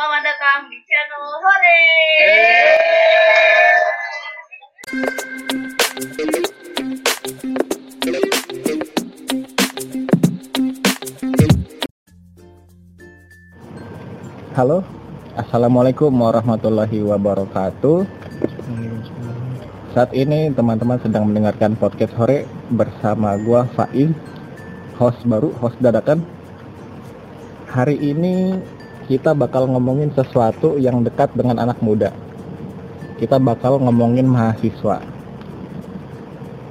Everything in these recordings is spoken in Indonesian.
selamat datang di channel Hore. Halo, Assalamualaikum warahmatullahi wabarakatuh. Saat ini teman-teman sedang mendengarkan podcast Hore bersama gua Faiz, host baru, host dadakan. Hari ini kita bakal ngomongin sesuatu yang dekat dengan anak muda. Kita bakal ngomongin mahasiswa.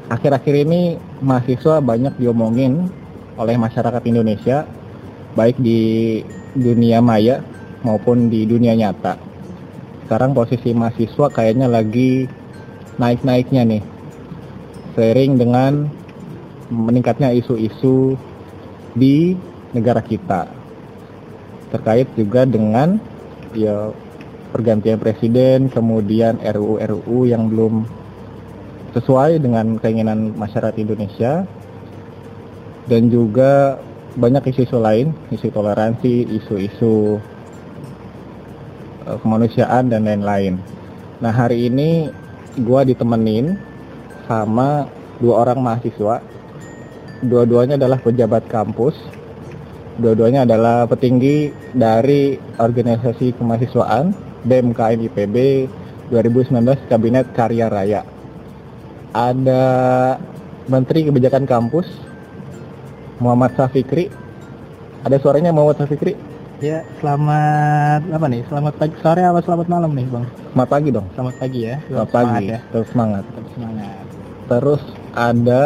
Akhir-akhir ini mahasiswa banyak diomongin oleh masyarakat Indonesia, baik di dunia maya maupun di dunia nyata. Sekarang posisi mahasiswa kayaknya lagi naik-naiknya nih. Seiring dengan meningkatnya isu-isu di negara kita. Terkait juga dengan ya pergantian presiden, kemudian RUU-RUU yang belum sesuai dengan keinginan masyarakat Indonesia dan juga banyak isu-isu lain, isu toleransi, isu-isu eh, kemanusiaan dan lain-lain. Nah hari ini gua ditemenin sama dua orang mahasiswa. Dua-duanya adalah pejabat kampus. Dua-duanya adalah petinggi dari organisasi kemahasiswaan BMKM IPB 2019 Kabinet Karya Raya. Ada Menteri Kebijakan Kampus Muhammad Safikri. Ada suaranya Muhammad Safikri. Ya, selamat apa nih? Selamat pagi sore apa selamat malam nih, Bang? Selamat pagi dong. Selamat pagi ya. Selamat Tetap pagi. semangat ya. Terus semangat. Tetap semangat. Terus ada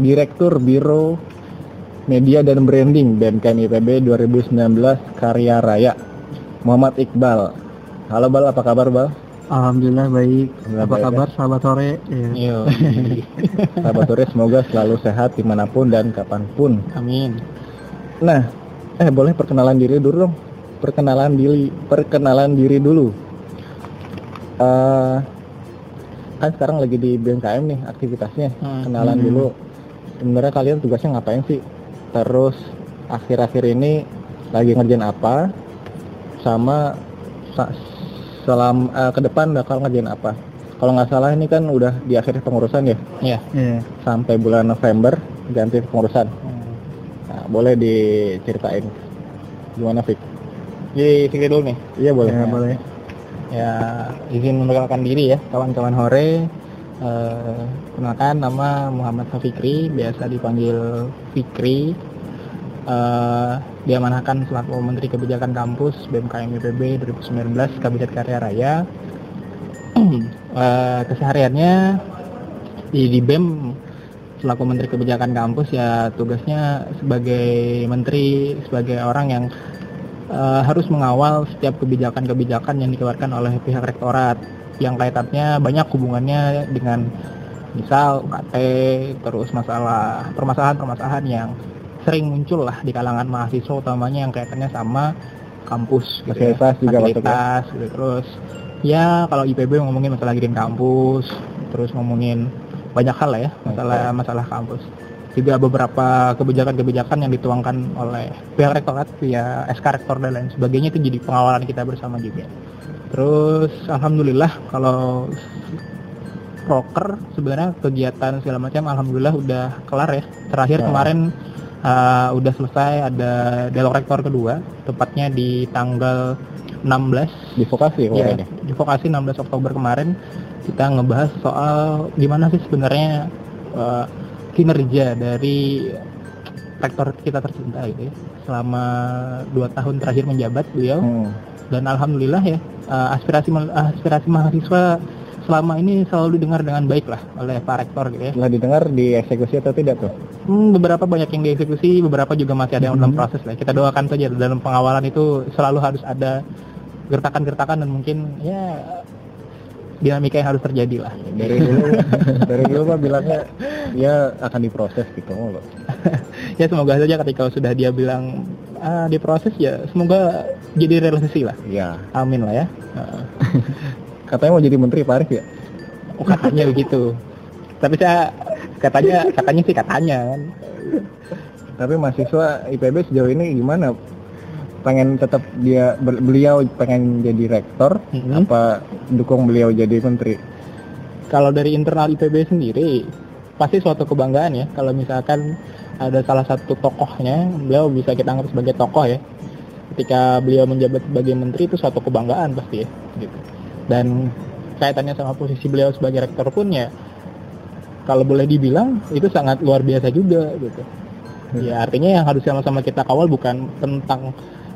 Direktur Biro Media dan Branding BMKM IPB 2019 Karya Raya Muhammad Iqbal. Halo Bal, apa kabar Bal? Alhamdulillah baik. Alhamdulillah apa baik, kabar sahabat sore? Ya. Sahabat turis semoga selalu sehat di mana pun dan kapan pun. Amin. Nah, eh boleh perkenalan diri dulu dong. Perkenalan diri, perkenalan diri dulu. Eh kan sekarang lagi di BMKM nih aktivitasnya. Hmm. Kenalan Hmm. dulu. Sebenarnya kalian tugasnya ngapain sih? Terus akhir-akhir ini lagi ngerjain apa? Sama sa- selam eh, ke depan bakal ngerjain apa? Kalau nggak salah ini kan udah di akhir pengurusan ya, Iya. Iya. sampai bulan November ganti pengurusan. Nah, boleh diceritain gimana Fik? Jadi Fikri dulu nih. Iya boleh. Ya, boleh. Ya, izin memperkenalkan diri ya, kawan-kawan Hore. Eh, kenalkan nama Muhammad Safikri, biasa dipanggil Fikri. Eh, diamanahkan selaku Menteri Kebijakan Kampus BMKM IPB 2019 Kabinet Karya Raya. Eh, kesehariannya di, di BEM selaku Menteri Kebijakan Kampus ya tugasnya sebagai menteri, sebagai orang yang eh, harus mengawal setiap kebijakan-kebijakan yang dikeluarkan oleh pihak rektorat yang kaitannya banyak hubungannya dengan misal UKT, terus masalah permasalahan-permasalahan yang sering muncul lah di kalangan mahasiswa utamanya yang kaitannya sama kampus gitu ya. Juga ya? fasilitas gitu. terus ya kalau IPB ngomongin masalah green kampus terus ngomongin banyak hal lah ya masalah masalah kampus juga beberapa kebijakan-kebijakan yang dituangkan oleh pihak rektorat via SK rektor dan lain sebagainya itu jadi pengawalan kita bersama juga terus alhamdulillah kalau proker sebenarnya kegiatan segala macam alhamdulillah udah kelar ya terakhir Ya. kemarin uh, udah selesai ada dialog rektor kedua tepatnya di tanggal 16 Di vokasi ya, ya? di vokasi 16 Oktober kemarin kita ngebahas soal gimana sih sebenarnya uh, kinerja dari rektor kita tercinta gitu ya selama dua tahun terakhir menjabat beliau Hmm. Dan alhamdulillah ya uh, aspirasi aspirasi mahasiswa selama ini selalu didengar dengan baik lah oleh Pak Rektor gitu ya. Setelah didengar dieksekusi atau tidak tuh? Hmm, beberapa banyak yang dieksekusi, beberapa juga masih ada yang dalam proses lah. Kita doakan saja dalam pengawalan itu selalu harus ada gertakan-gertakan dan mungkin ya dinamika yang harus terjadi lah. Dari dulu, dari dulu mah bilangnya dia akan diproses gitu loh. ya semoga saja ketika sudah dia bilang ah, diproses ya semoga jadi realisasi lah. Iya. Amin lah ya. Katanya mau jadi menteri Pak Arif ya? Oh, katanya begitu. Tapi saya katanya katanya sih katanya kan. Tapi mahasiswa IPB sejauh ini gimana? pengen tetap dia beliau pengen jadi rektor Mhm. apa dukung beliau jadi menteri Kalau dari internal IPB sendiri pasti suatu kebanggaan ya kalau misalkan ada salah satu tokohnya beliau bisa kita anggap sebagai tokoh ya ketika beliau menjabat sebagai menteri itu suatu kebanggaan pasti ya gitu. Dan kaitannya sama posisi beliau sebagai rektor pun ya kalau boleh dibilang itu sangat luar biasa juga gitu. Ya artinya yang harus sama-sama kita kawal bukan tentang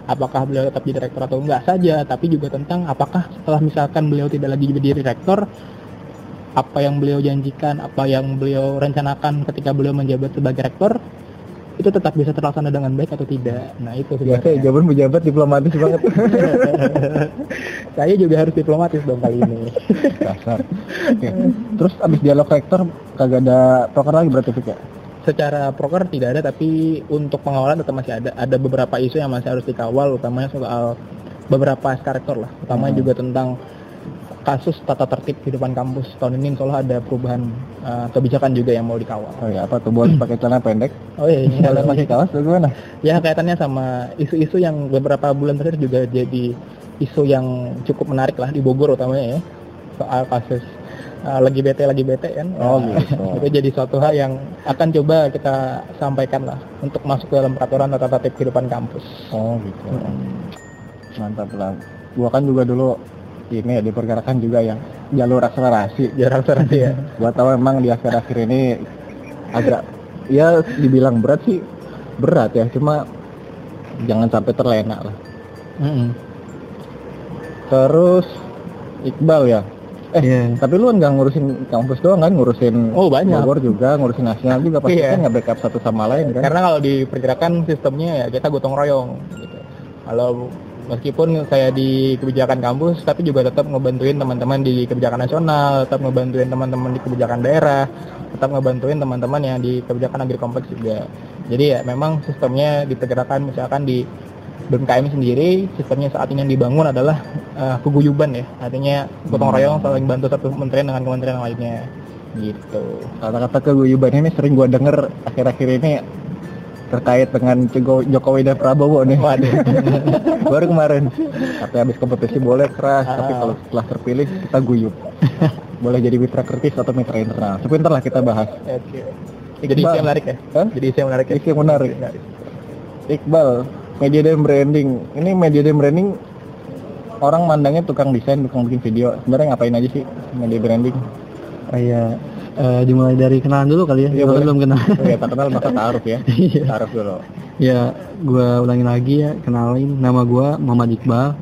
apakah beliau tetap jadi rektor atau enggak saja tapi juga tentang apakah setelah misalkan beliau tidak lagi jadi rektor apa yang beliau janjikan, apa yang beliau rencanakan ketika beliau menjabat sebagai rektor itu tetap bisa terlaksana dengan baik atau tidak. Nah itu biasa sebenarnya. jawaban pejabat diplomatis banget Saya juga harus diplomatis dong kali ini. dasar Oke. terus abis dialog rektor kagak ada proker lagi berarti ya Secara proker tidak ada, tapi untuk pengawalan tetap masih ada. Ada beberapa isu yang masih harus dikawal, utamanya soal beberapa SK rektor lah. Utamanya Hmm. juga tentang kasus tata tertib kehidupan kampus tahun ini insya Allah ada perubahan uh, kebijakan juga yang mau dikawal. oh ya apa tuh boleh pakai celana pendek Oh iya, ini kalau pakai kaos tuh gimana Ya kaitannya sama isu-isu yang beberapa bulan terakhir juga jadi isu yang cukup menarik lah di Bogor utamanya ya soal kasus uh, lagi bete lagi bete kan. Oh, Nah, gitu. itu jadi suatu hal yang akan coba kita sampaikan lah untuk masuk ke dalam peraturan tata tertib kehidupan kampus. oh gitu mantap lah gua kan juga dulu ini ya diperkirakan juga yang jalur akselerasi Jarang serasi ya. gua tahu emang di akhir-akhir ini agak ya dibilang berat sih berat ya cuma jangan sampai terlena lah Mm-mm. terus Iqbal ya eh Iya. tapi lu nggak ngurusin kampus doang kan ngurusin Oh, banyak. Bogor juga ngurusin nasional juga pasti Iya. kan nggak backup satu sama lain kan Karena kalau diperkirakan sistemnya ya kita gotong royong gitu. Kalau meskipun saya di kebijakan kampus tapi juga tetap ngebantuin teman-teman di kebijakan nasional, tetap ngebantuin teman-teman di kebijakan daerah, tetap ngebantuin teman-teman yang di kebijakan agri kompleks juga. Jadi ya memang sistemnya ditegakkan misalkan di BMKM sendiri sistemnya saat ini yang dibangun adalah eh, keguyuban ya. Artinya gotong royong saling bantu satu kementerian dengan kementerian lainnya. Gitu. Kata-kata keguyuban ini sering gua denger akhir-akhir ini terkait dengan Jokowi dan Prabowo nih waduh baru kemarin tapi habis kompetisi boleh keras tapi Ah. kalau setelah terpilih kita guyup boleh jadi mitra kritis atau mitra internal tapi ntar lah kita bahas Oke. Jadi isu yang menarik ya? Hah? Jadi isu yang menarik ya? Isu yang menarik. Iqbal media dan branding ini media dan branding orang mandangnya tukang desain tukang bikin video sebenarnya ngapain aja sih media branding Oh iya. Eh, dimulai dari kenalan dulu kali ya. Boleh. belum kenal. Oh ya tak kenal maka taruh ya Iya. taruh dulu ya, gua ulangi lagi ya, kenalin nama gua Muhammad Iqbal.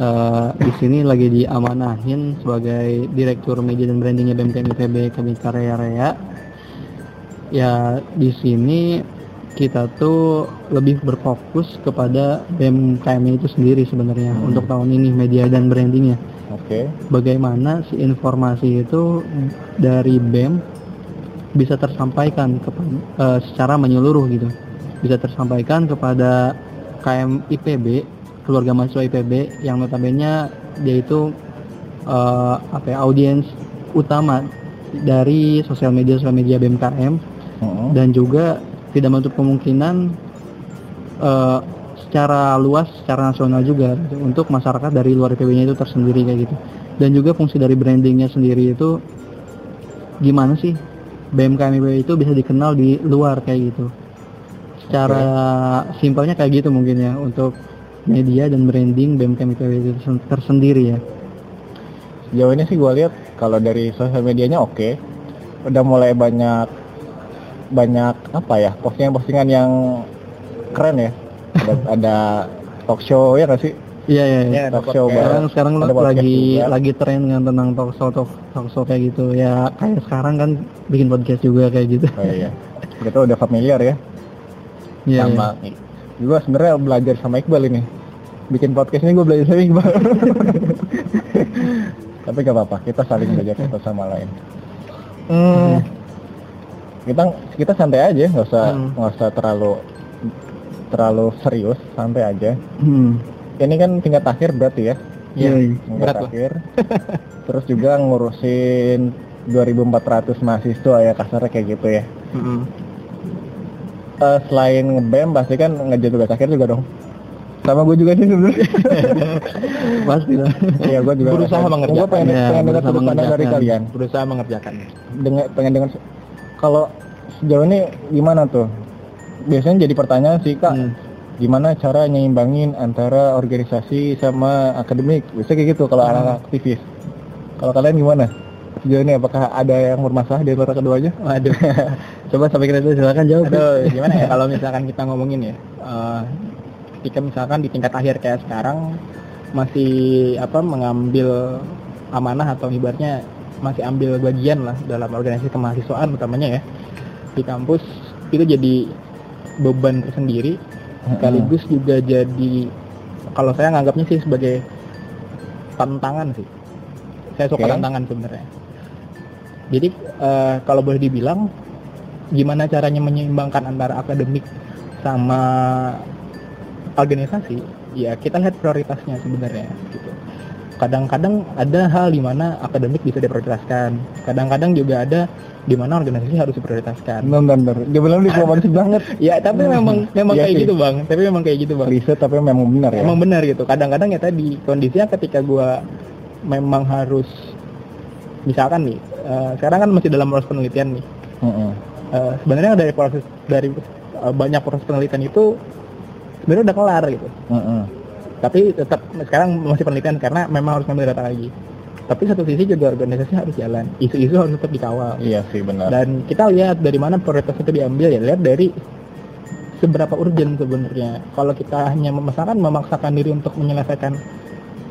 Eh, di sini lagi diamanahin sebagai Direktur Media dan Brandingnya BMKM IPB Kemikarya Rea. Ya, di sini kita tuh lebih berfokus kepada BMKM itu sendiri sebenarnya untuk tahun ini media dan brandingnya. Oke bagaimana si informasi itu dari BEM bisa tersampaikan kepada eh, secara menyeluruh gitu bisa tersampaikan kepada KM IPB keluarga mahasiswa IPB yang notabene dia itu eh, apa ya, audiens utama dari sosial media sosial media BMKM Heeh. dan juga tidak menutup kemungkinan eh, secara luas, secara nasional juga gitu, untuk masyarakat dari luar IPB-nya itu tersendiri kayak gitu. Dan juga fungsi dari brandingnya sendiri itu gimana sih BMKM IPB itu bisa dikenal di luar kayak gitu. Secara simpelnya kayak gitu mungkin ya untuk media dan branding BMKM IPB itu tersen- tersendiri ya. Sejauh ini sih gue lihat kalau dari sosial medianya oke, udah mulai banyak banyak apa ya postingan-postingan yang keren ya. Ada, ada talk show ya nggak sih? Iya iya. iya. Ya, talk show sekarang sekarang lagi juga. lagi tren kan tentang talk show talk, talk show kayak gitu ya kayak sekarang kan bikin podcast juga kayak gitu Oh iya. Kita udah familiar ya Iya, sama Gue sebenarnya belajar sama Iqbal ini. Bikin podcast ini gue belajar sama Iqbal. Tapi gak apa-apa, kita saling belajar satu sama lain. Hmm, kita kita santai aja, nggak usah Hmm. nggak usah terlalu terlalu serius, santai aja. Hmm. Ini kan tingkat akhir berarti ya, Iya, tingkat berat akhir. Terus juga ngurusin 2400 mahasiswa ya kasarnya kayak gitu ya. Mm-mm. Eh, selain ngebem pasti kan ngejar tugas akhir juga dong. sama gue juga sih sebenarnya pasti lah iya gue juga Berusaha gue mengerjakan. pengen, Ya, pengen dengar sudut pandang dari mengerjakan. kalian berusaha mengerjakan dengar pengen dengar kalau sejauh ini gimana tuh biasanya jadi pertanyaan sih kak. Hmm. gimana cara nyimbangin antara organisasi sama akademik? Bisa kayak gitu kalau Hmm. anak aktivis. Kalau kalian gimana? Sejauh ini apakah ada yang bermasalah di antara keduanya waduh. Coba sampai kita itu silakan jawab. Aduh, gimana ya? Kalau misalkan kita ngomongin ya eh, ketika misalkan di tingkat akhir kayak sekarang masih apa mengambil amanah atau ibaratnya masih ambil bagian lah dalam organisasi kemahasiswaan utamanya ya di kampus itu jadi beban tersendiri sekaligus juga jadi kalau saya nganggapnya sih sebagai tantangan sih. Saya suka Oke. tantangan sebenarnya. Jadi eh, kalau boleh dibilang gimana caranya menyeimbangkan antara akademik sama organisasi? Ya kita lihat prioritasnya sebenarnya gitu kadang-kadang ada hal di mana akademik bisa diprioritaskan. Kadang-kadang juga ada di mana organisasi harus diprioritaskan. Benar benar dia bilang diplomatis banget. Ya tapi memang memang Iya kayak sih. gitu bang. Tapi memang kayak gitu bang. Riset tapi memang benar ya. Emang benar gitu. Kadang-kadang ya tadi kondisinya ketika gua memang harus misalkan nih eh, sekarang kan masih dalam proses penelitian nih. Mm-mm. Eh, sebenarnya dari proses dari eh, banyak proses penelitian itu sebenarnya udah kelar gitu. Mm-mm. Tapi tetap sekarang masih penelitian karena memang harus ngambil data lagi. Tapi satu sisi juga organisasi harus jalan. Isu-isu harus tetap dikawal. Iya sih benar. Dan kita lihat dari mana prioritas itu diambil ya. Lihat dari seberapa urgent sebenarnya. Kalau kita hanya memaksakan memaksakan diri untuk menyelesaikan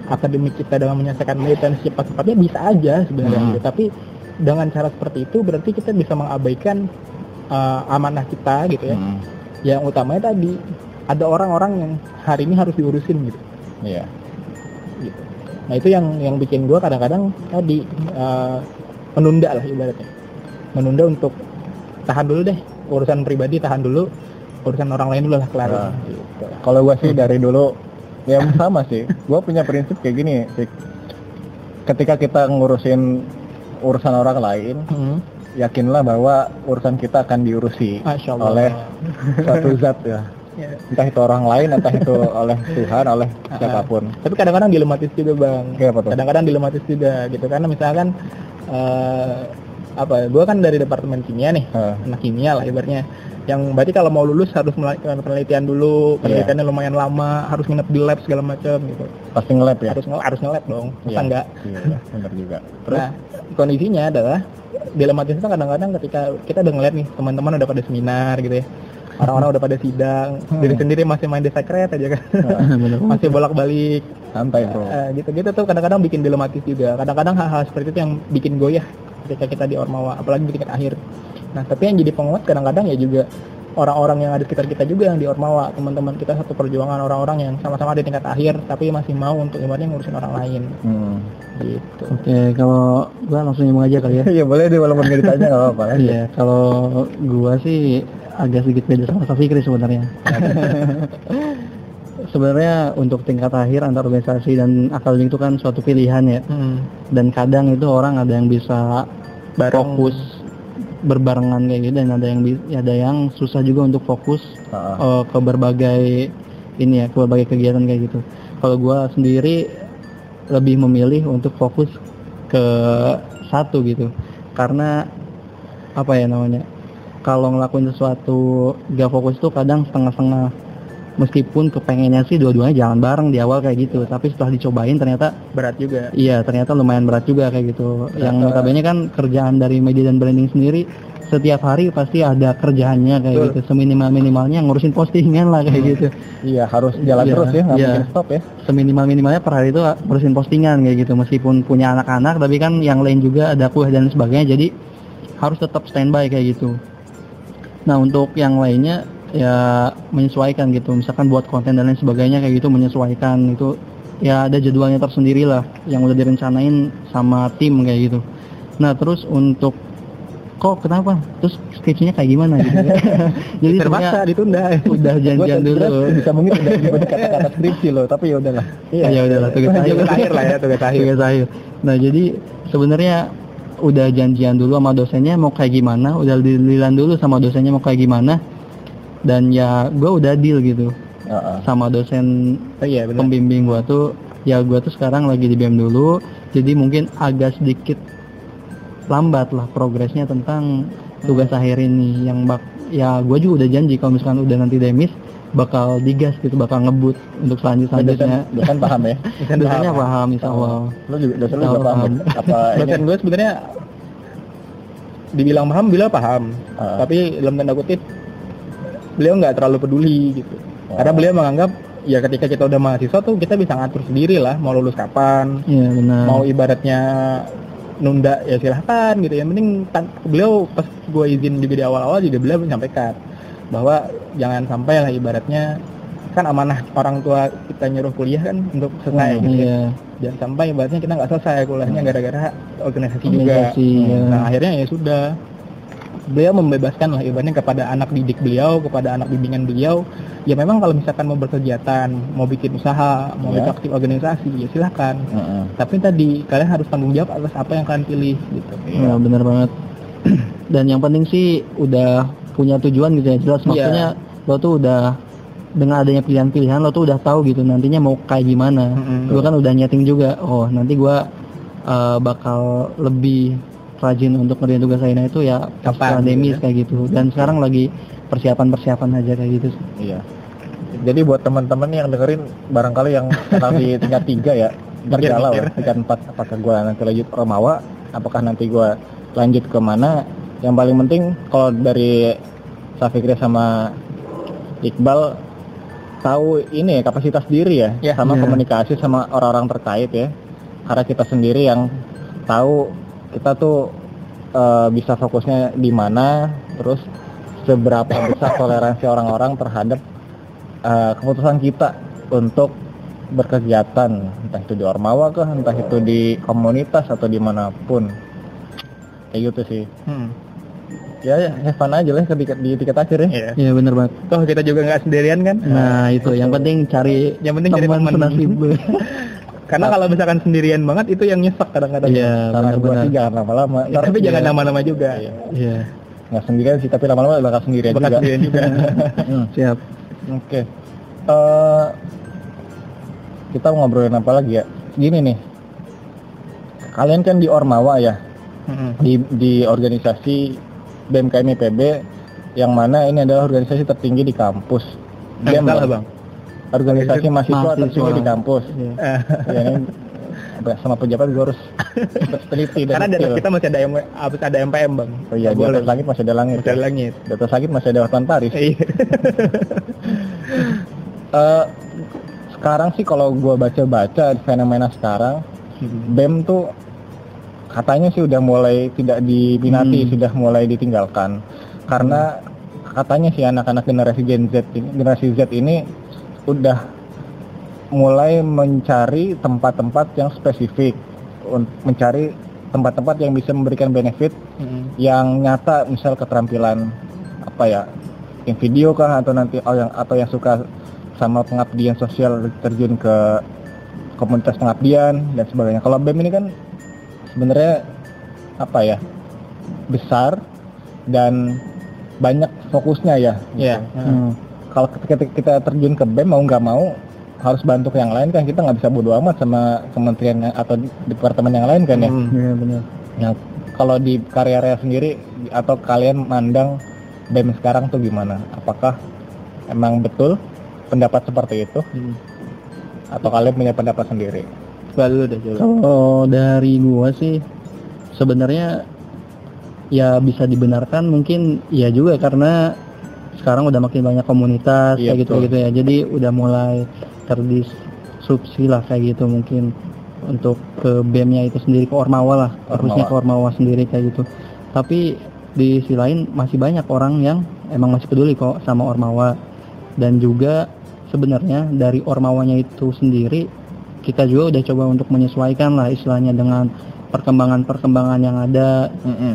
akademik kita dengan menyelesaikan penelitian secepat-cepatnya bisa aja sebenarnya. Hmm. tapi dengan cara seperti itu berarti kita bisa mengabaikan uh, amanah kita gitu ya. Mm. yang utamanya tadi ada orang-orang yang hari ini harus diurusin gitu iya gitu. Nah itu yang yang bikin gua kadang-kadang tadi eh, menunda lah ibaratnya, menunda untuk tahan dulu deh urusan pribadi tahan dulu urusan orang lain dulu lah kelar. Ah. Gitu. Kalau gue sih dari dulu ya sama sih. Gue punya prinsip kayak gini. Sik. Ketika kita ngurusin urusan orang lain, Hmm. yakinlah bahwa urusan kita akan diurusi oleh suatu zat ya. Ya. Entah itu orang lain, entah itu oleh Tuhan, oleh Ah. siapa pun. Tapi kadang-kadang dilematis juga bang. Tuh? Kadang-kadang dilematis juga gitu karena misalkan eh, apa? Gua kan dari departemen kimia nih, Ah. anak kimia lah ibaratnya. Yang berarti kalau mau lulus harus melakukan penelitian dulu, penelitiannya lumayan lama, harus nginep di lab segala macam gitu. Pasti nge-lab ya. Harus nge harus nge-lab dong, masa Iya. enggak? Iya, benar juga. Terus Nah, kondisinya adalah dilematis itu kadang-kadang ketika kita udah ngeliat nih teman-teman udah pada seminar gitu ya. Orang-orang udah pada sidang, Hmm. diri sendiri masih main di secret aja kan. masih bolak-balik. santai bro. Eh, gitu-gitu tuh kadang-kadang bikin dilematis juga. Kadang-kadang hal-hal seperti itu yang bikin goyah ketika kita di Ormawa, apalagi di tingkat akhir. Nah, tapi yang jadi penguat kadang-kadang ya juga orang-orang yang ada di sekitar kita juga yang di Ormawa, teman-teman kita satu perjuangan orang-orang yang sama-sama di tingkat akhir tapi masih mau untuk ibaratnya ngurusin orang lain Hmm. gitu. Oke, kalau gua langsung ngomong aja kali ya. Iya boleh deh walaupun nggak ditanya nggak apa-apa. Iya, kalau gua sih agak sedikit beda sama Kak Fikri sebenarnya. sebenarnya untuk tingkat akhir antar organisasi dan akademik itu kan suatu pilihan ya. Hmm. Dan kadang itu orang ada yang bisa Bareng. fokus berbarengan kayak gitu dan ada yang ada yang susah juga untuk fokus Ah, eh, ke berbagai ini ya, ke berbagai kegiatan kayak gitu. Kalau gua sendiri lebih memilih untuk fokus ke satu gitu. Karena apa ya namanya? Kalau ngelakuin sesuatu gak fokus tuh kadang setengah-setengah meskipun kepengennya sih dua-duanya jalan bareng di awal kayak gitu tapi setelah dicobain ternyata berat juga. iya ternyata lumayan berat juga kayak gitu yang Ternyata- notabene kan kerjaan dari media dan branding sendiri setiap hari pasti ada kerjaannya kayak Betul. gitu seminimal minimalnya ngurusin postingan lah kayak gitu Iya harus jalan Iya, terus ya, nggak iya. mungkin stop ya. seminimal minimalnya per hari itu ngurusin postingan kayak gitu meskipun punya anak-anak tapi kan yang lain juga ada kuliah dan sebagainya jadi harus tetap standby kayak gitu nah untuk yang lainnya ya menyesuaikan gitu misalkan buat konten dan lain sebagainya kayak gitu menyesuaikan itu ya ada jadwalnya tersendiri lah yang udah direncanain sama tim kayak gitu nah terus untuk kok kenapa terus skripsinya kayak gimana gitu jadi Terpaksa ditunda. udah janjian dulu bisa mungkin udah menyebut kata-kata skripsi loh, tapi ya udahlah. Iya, ya udahlah. Tugas akhir lah ya, tugas akhir. Tugas akhir. Nah, jadi sebenarnya udah janjian dulu sama dosennya mau kayak gimana, udah dililan dulu sama dosennya mau kayak gimana. Dan ya gue udah deal gitu. Heeh. sama dosen Oh, iya pembimbing gua tuh ya gua tuh sekarang lagi di BEM dulu jadi mungkin agak sedikit lambat lah progresnya tentang tugas akhir ini yang bak ya gua juga udah janji kalau misalkan udah nanti demis bakal digas gitu bakal ngebut untuk selanjut dosen, selanjutnya dosen paham ya dosennya paham insya Allah lu juga dosen juga paham paham. ya? apa Dosen gue sebenarnya dibilang paham, bilang paham. Ah. Tapi dalam tanda kutip beliau nggak terlalu peduli gitu. Oh. Karena beliau menganggap ya ketika kita udah mahasiswa tuh kita bisa ngatur sendiri lah mau lulus kapan, iya benar mau ibaratnya nunda ya silahkan gitu. Yang penting tan- beliau pas gue izin di awal-awal juga beliau menyampaikan bahwa jangan sampai lah ibaratnya kan amanah orang tua kita nyuruh kuliah kan untuk selesai gitu. ya. iya Jangan sampai ibaratnya kita nggak selesai kuliahnya gara-gara organisasi juga. Organisasi, ya. Nah akhirnya ya sudah beliau membebaskan lah ibaratnya kepada anak didik beliau, kepada anak bimbingan beliau. Ya memang kalau misalkan mau berkegiatan, mau bikin usaha, mau Ya. ikut aktif organisasi, ya silahkan. Heeh. Tapi tadi kalian harus tanggung jawab atas apa yang kalian pilih gitu. Iya benar banget. Dan yang penting sih udah punya tujuan gitu ya jelas Iya. maksudnya lo tuh udah dengan adanya pilihan-pilihan lo tuh udah tahu gitu nantinya mau kayak gimana. Mm-mm. Gue kan udah nyeting juga. Oh nanti gua uh, bakal lebih rajin untuk ngerjain tugas lainnya itu ya Kapan, pandemis gitu ya? kayak gitu. Dan sekarang lagi persiapan-persiapan aja kayak gitu. Iya. Jadi buat teman-teman yang dengerin barangkali yang di tingkat tiga ya, bergalau. Tingkat empat, apakah gua nanti lanjut Romawa, apakah nanti gua lanjut ke mana? Yang paling penting kalau dari Safikri sama Iqbal tahu ini ya, kapasitas diri ya, Ya. sama Iya. komunikasi sama orang-orang terkait ya. Karena kita sendiri yang tahu kita tuh eh, bisa fokusnya di mana, terus seberapa besar toleransi orang-orang terhadap eh, keputusan kita untuk berkegiatan, entah itu di Ormawa kah, entah itu di komunitas atau di mana pun. Kayak gitu sih. Hmm. Ya, ya have fun aja lah ketika di tiket akhir ya. Iya. Iya benar banget. Toh kita juga nggak sendirian kan? Nah itu yang penting cari Yang penting cari teman teman. senasib. Karena kalau misalkan sendirian banget itu yang nyesek kadang-kadang. Iya benar-benar. sih jangan lama-lama. Ya, tapi jangan dia- nama-nama juga. Iya. Iya Nggak sendirian sih, tapi lama-lama bakal sendirian Bakal juga. sendirian juga. Hmm. siap. Oke. Eh, kita mau ngobrolin apa lagi ya? Gini nih. Kalian kan di Ormawa ya, Mm-mm. di di organisasi BMKM IPB yang mana ini adalah organisasi tertinggi di kampus. Eh, BEM, salah ya? bang. Organisasi mahasiswa, tertinggi di kampus. Iya. Eh, ya, ini sama pejabat gue harus teliti Karena di atas detail. kita masih ada yang habis ada MPM bang. Oh iya, di atas langit masih ada langit. Masih ada langit. Di atas langit masih ada Hotman Paris. Iya. Eh, sekarang sih kalau gua baca-baca fenomena sekarang BEM tuh katanya sih udah mulai tidak diminati, Hmm. sudah mulai ditinggalkan. Karena katanya sih anak-anak generasi Gen Z ini, generasi Z ini udah mulai mencari tempat-tempat yang spesifik, mencari tempat-tempat yang bisa memberikan benefit Mm-mm. yang nyata, misal keterampilan apa ya, yang video kah atau nanti oh yang atau yang suka sama pengabdian sosial terjun ke komunitas pengabdian dan sebagainya. Kalau BEM ini kan sebenarnya apa ya besar dan banyak fokusnya ya. Iya. Hmm. Kalau ketika kita terjun ke BEM mau nggak mau harus bantu yang lain kan kita nggak bisa bodo amat sama kementerian atau departemen yang lain kan ya. Mm. Iya benar. Nah, kalau di karya Rea sendiri atau kalian mandang BEM sekarang tuh gimana? Apakah emang betul pendapat seperti itu Hmm. atau kalian punya pendapat sendiri? Coba dulu deh coba. Kalau dari gua sih sebenarnya ya bisa dibenarkan mungkin ya juga karena sekarang udah makin banyak komunitas Iya, kayak gitu betul. gitu ya. Jadi udah mulai terdisrupsi lah kayak gitu mungkin untuk ke BEM-nya itu sendiri ke Ormawa lah, harusnya ke Ormawa sendiri kayak gitu. Tapi di sisi lain masih banyak orang yang emang masih peduli kok sama Ormawa dan juga sebenarnya dari Ormawanya itu sendiri kita juga udah coba untuk menyesuaikan lah istilahnya dengan perkembangan-perkembangan yang ada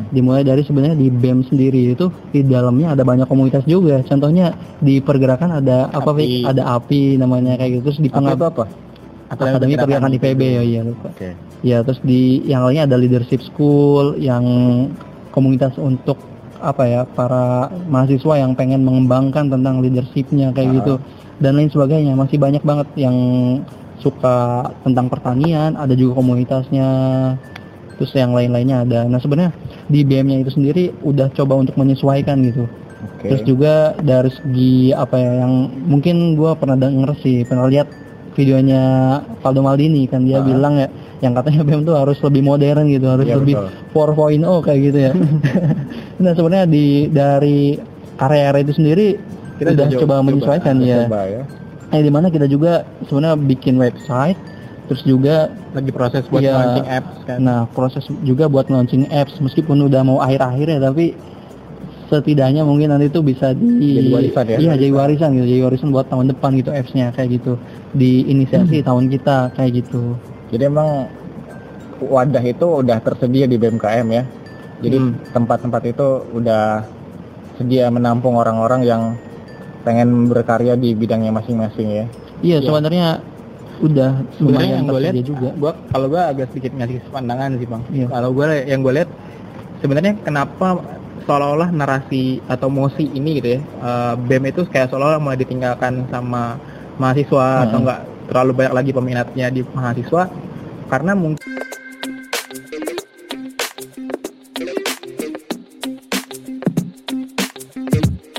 dimulai dari sebenarnya di BEM sendiri itu di dalamnya ada banyak komunitas juga contohnya di pergerakan ada apa Api. Fik? ada api namanya kayak gitu terus di Apa pengab itu apa? akademi pergerakan IPB ya iya lupa Oke. ya terus di yang lainnya ada leadership school yang komunitas untuk apa ya para mahasiswa yang pengen mengembangkan tentang leadershipnya kayak Ah. gitu dan lain sebagainya masih banyak banget yang suka tentang pertanian ada juga komunitasnya terus yang lain-lainnya ada nah sebenarnya di BM-nya itu sendiri udah coba untuk menyesuaikan gitu Oke. terus juga dari segi apa ya yang mungkin gua pernah denger sih pernah lihat videonya Valdo Maldini kan dia Ah. bilang ya yang katanya BM tuh harus lebih modern gitu harus Iya, lebih 4.0 kayak gitu ya nah sebenarnya di dari area itu sendiri Kita udah coba- coba, coba- menyesuaikan coba ya ya. Eh di mana kita juga sebenarnya bikin website terus juga lagi proses buat Iya. launching apps kan nah proses juga buat launching apps meskipun udah mau akhir-akhir ya tapi setidaknya mungkin nanti tuh bisa di Jadi warisan ya? iya jadi warisan gitu jadi warisan buat tahun depan gitu apps-nya kayak gitu di inisiasi tahun kita kayak gitu Jadi emang wadah itu udah tersedia di BMKM ya. Jadi Hmm. tempat-tempat itu udah sedia menampung orang-orang yang pengen berkarya di bidangnya masing-masing ya. iya Iya. sebenarnya udah sebenarnya yang gue lihat juga gua kalau gue agak sedikit ngasih pandangan sih bang Iya. kalau gue yang gue lihat sebenarnya kenapa seolah-olah narasi atau mosi ini gitu ya eh, BEM itu kayak seolah-olah mulai ditinggalkan sama mahasiswa atau Hmm. enggak terlalu banyak lagi peminatnya di mahasiswa karena mungkin